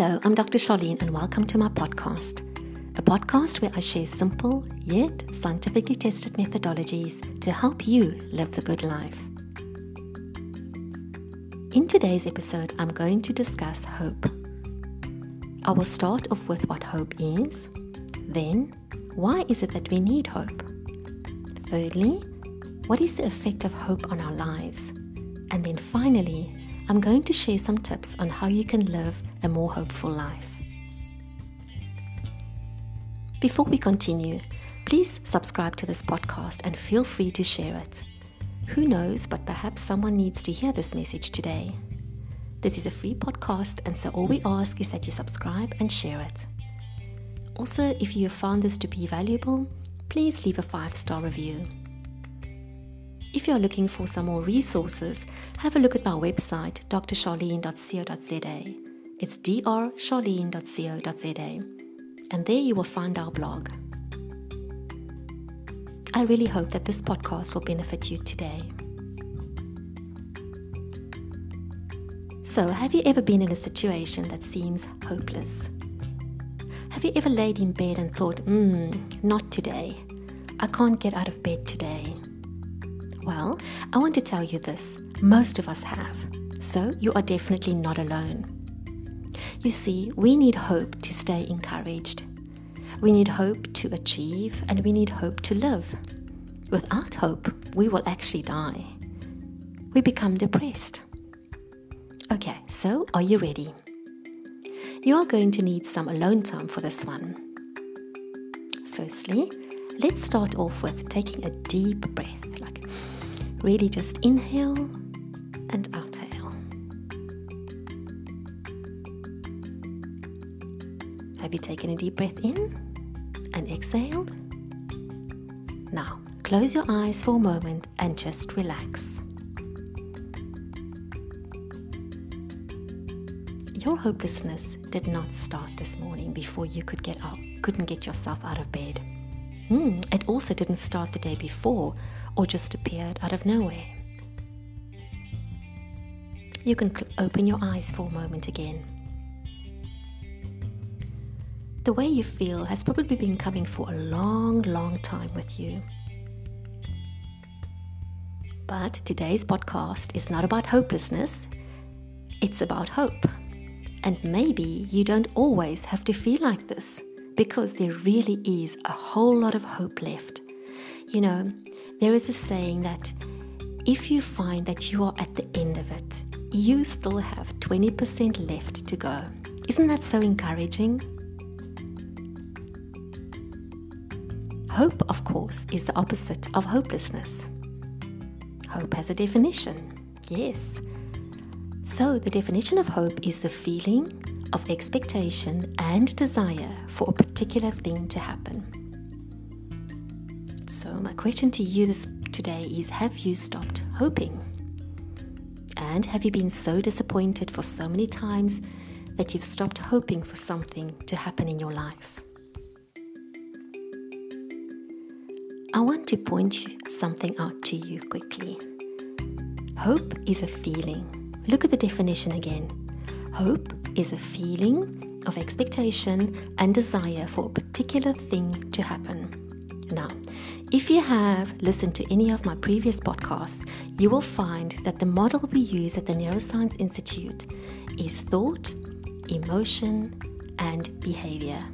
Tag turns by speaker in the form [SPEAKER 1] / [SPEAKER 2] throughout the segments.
[SPEAKER 1] Hello, I'm Dr. Charlene, and welcome to my podcast. A podcast where I share simple yet scientifically tested methodologies to help you live the good life. In today's episode, I'm going to discuss hope. I will start off with what hope is, then, why is it that we need hope? Thirdly, what is the effect of hope on our lives? And then finally, I'm going to share some tips on how you can live a more hopeful life. Before we continue, please subscribe to this podcast and feel free to share it. Who knows, but perhaps someone needs to hear this message today. This is a free podcast, and so all we ask is that you subscribe and share it. Also, if you have found this to be valuable, please leave a five star review. If you're looking for some more resources, have a look at my website, drcharlene.co.za. It's drcharlene.co.za. And there you will find our blog. I really hope that this podcast will benefit you today. So, have you ever been in a situation that seems hopeless? Have you ever laid in bed and thought, hmm, not today. I can't get out of bed today. Well, I want to tell you this most of us have, so you are definitely not alone. You see, we need hope to stay encouraged. We need hope to achieve, and we need hope to live. Without hope, we will actually die. We become depressed. Okay, so are you ready? You are going to need some alone time for this one. Firstly, let's start off with taking a deep breath Really just inhale and exhale. Have you taken a deep breath in and exhaled? Now, close your eyes for a moment and just relax. Your hopelessness did not start this morning before you could get up, couldn't get yourself out of bed. Mm, it also didn't start the day before or just appeared out of nowhere. You can open your eyes for a moment again. The way you feel has probably been coming for a long, long time with you. But today's podcast is not about hopelessness, it's about hope. And maybe you don't always have to feel like this because there really is a whole lot of hope left. You know, there is a saying that if you find that you are at the end of it, you still have 20% left to go. Isn't that so encouraging? Hope, of course, is the opposite of hopelessness. Hope has a definition, yes. So, the definition of hope is the feeling of expectation and desire for a particular thing to happen. So, my question to you this, today is Have you stopped hoping? And have you been so disappointed for so many times that you've stopped hoping for something to happen in your life? I want to point something out to you quickly. Hope is a feeling. Look at the definition again. Hope is a feeling of expectation and desire for a particular thing to happen. Now, if you have listened to any of my previous podcasts, you will find that the model we use at the Neuroscience Institute is thought, emotion, and behavior.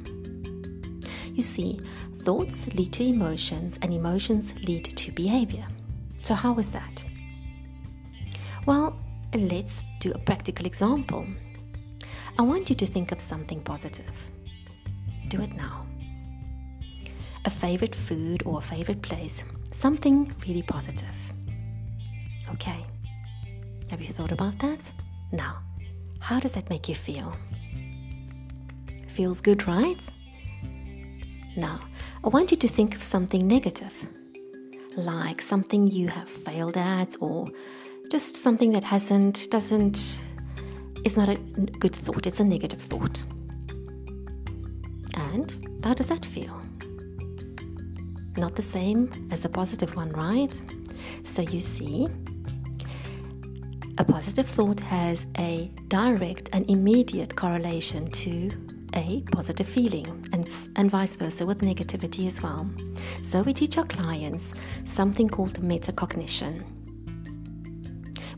[SPEAKER 1] You see, thoughts lead to emotions, and emotions lead to behavior. So, how is that? Well, let's do a practical example. I want you to think of something positive. Do it now a favorite food or a favorite place, something really positive. Okay, have you thought about that? Now, how does that make you feel? Feels good, right? Now, I want you to think of something negative, like something you have failed at, or just something that hasn't, doesn't, is not a good thought, it's a negative thought. And how does that feel? not the same as a positive one, right? So you see, A positive thought has a direct and immediate correlation to a positive feeling, and, and vice versa with negativity as well. So, we teach our clients something called metacognition.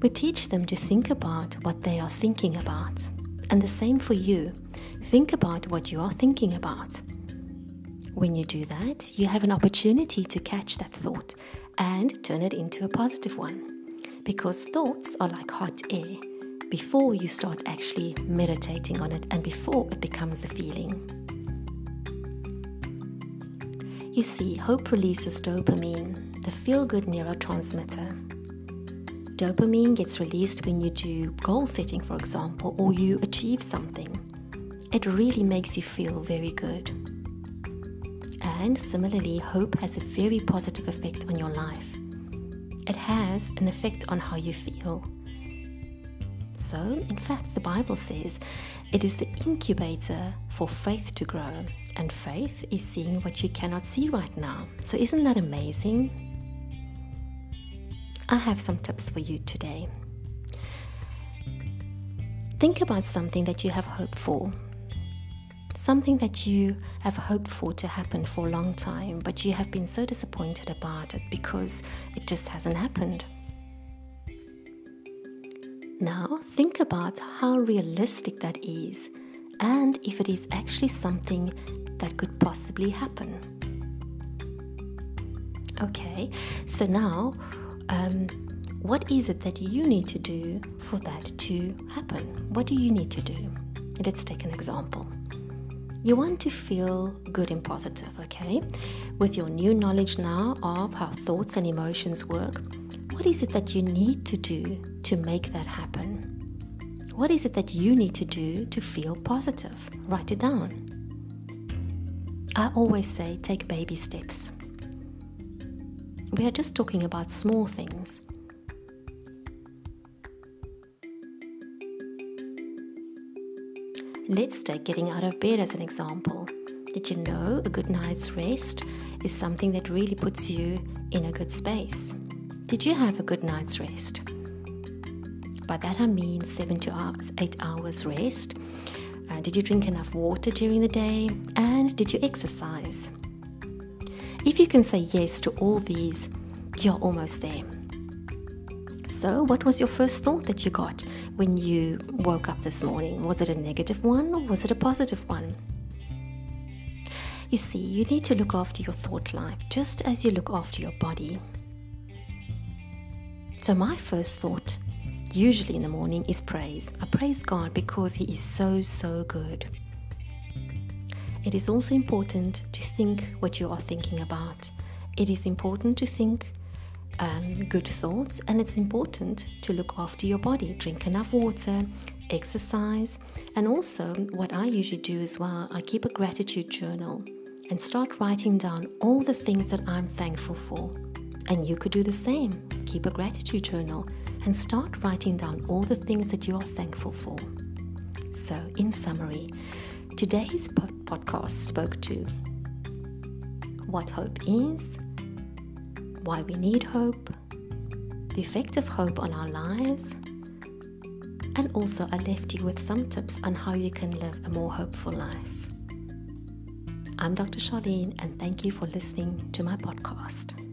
[SPEAKER 1] We teach them to think about what they are thinking about, and the same for you. Think about what you are thinking about. When you do that, you have an opportunity to catch that thought and turn it into a positive one. Because thoughts are like hot air before you start actually meditating on it and before it becomes a feeling. You see, hope releases dopamine, the feel good neurotransmitter. Dopamine gets released when you do goal setting, for example, or you achieve something. It really makes you feel very good. And similarly, hope has a very positive effect on your life. It has an effect on how you feel. So, in fact, the Bible says it is the incubator for faith to grow, and faith is seeing what you cannot see right now. So, isn't that amazing? I have some tips for you today. Think about something that you have hoped for, something that you have hoped for to happen for a long time, but you have been so disappointed about it because it just hasn't happened. Now, think about how realistic that is and if it is actually something that could possibly happen. Okay, so now, um, what is it that you need to do for that to happen? What do you need to do? Let's take an example. You want to feel good and positive, okay? With your new knowledge now of how thoughts and emotions work, what is it that you need to do to make that happen? What is it that you need to do to feel positive? Write it down. I always say take baby steps. We are just talking about small things. Let's take getting out of bed as an example. Did you know a good night's rest is something that really puts you in a good space? Did you have a good night's rest? By that I mean seven to eight hours rest. Uh, did you drink enough water during the day? And did you exercise? If you can say yes to all these, you're almost there. So, what was your first thought that you got when you woke up this morning? Was it a negative one or was it a positive one? You see, you need to look after your thought life just as you look after your body. So, my first thought, usually in the morning, is praise. I praise God because He is so, so good. It is also important to think what you are thinking about. It is important to think um, good thoughts, and it's important to look after your body. Drink enough water, exercise, and also what I usually do as well, I keep a gratitude journal and start writing down all the things that I'm thankful for. And you could do the same. Keep a gratitude journal and start writing down all the things that you are thankful for. So, in summary, today's podcast spoke to what hope is, why we need hope, the effect of hope on our lives, and also I left you with some tips on how you can live a more hopeful life. I'm Dr. Charlene, and thank you for listening to my podcast.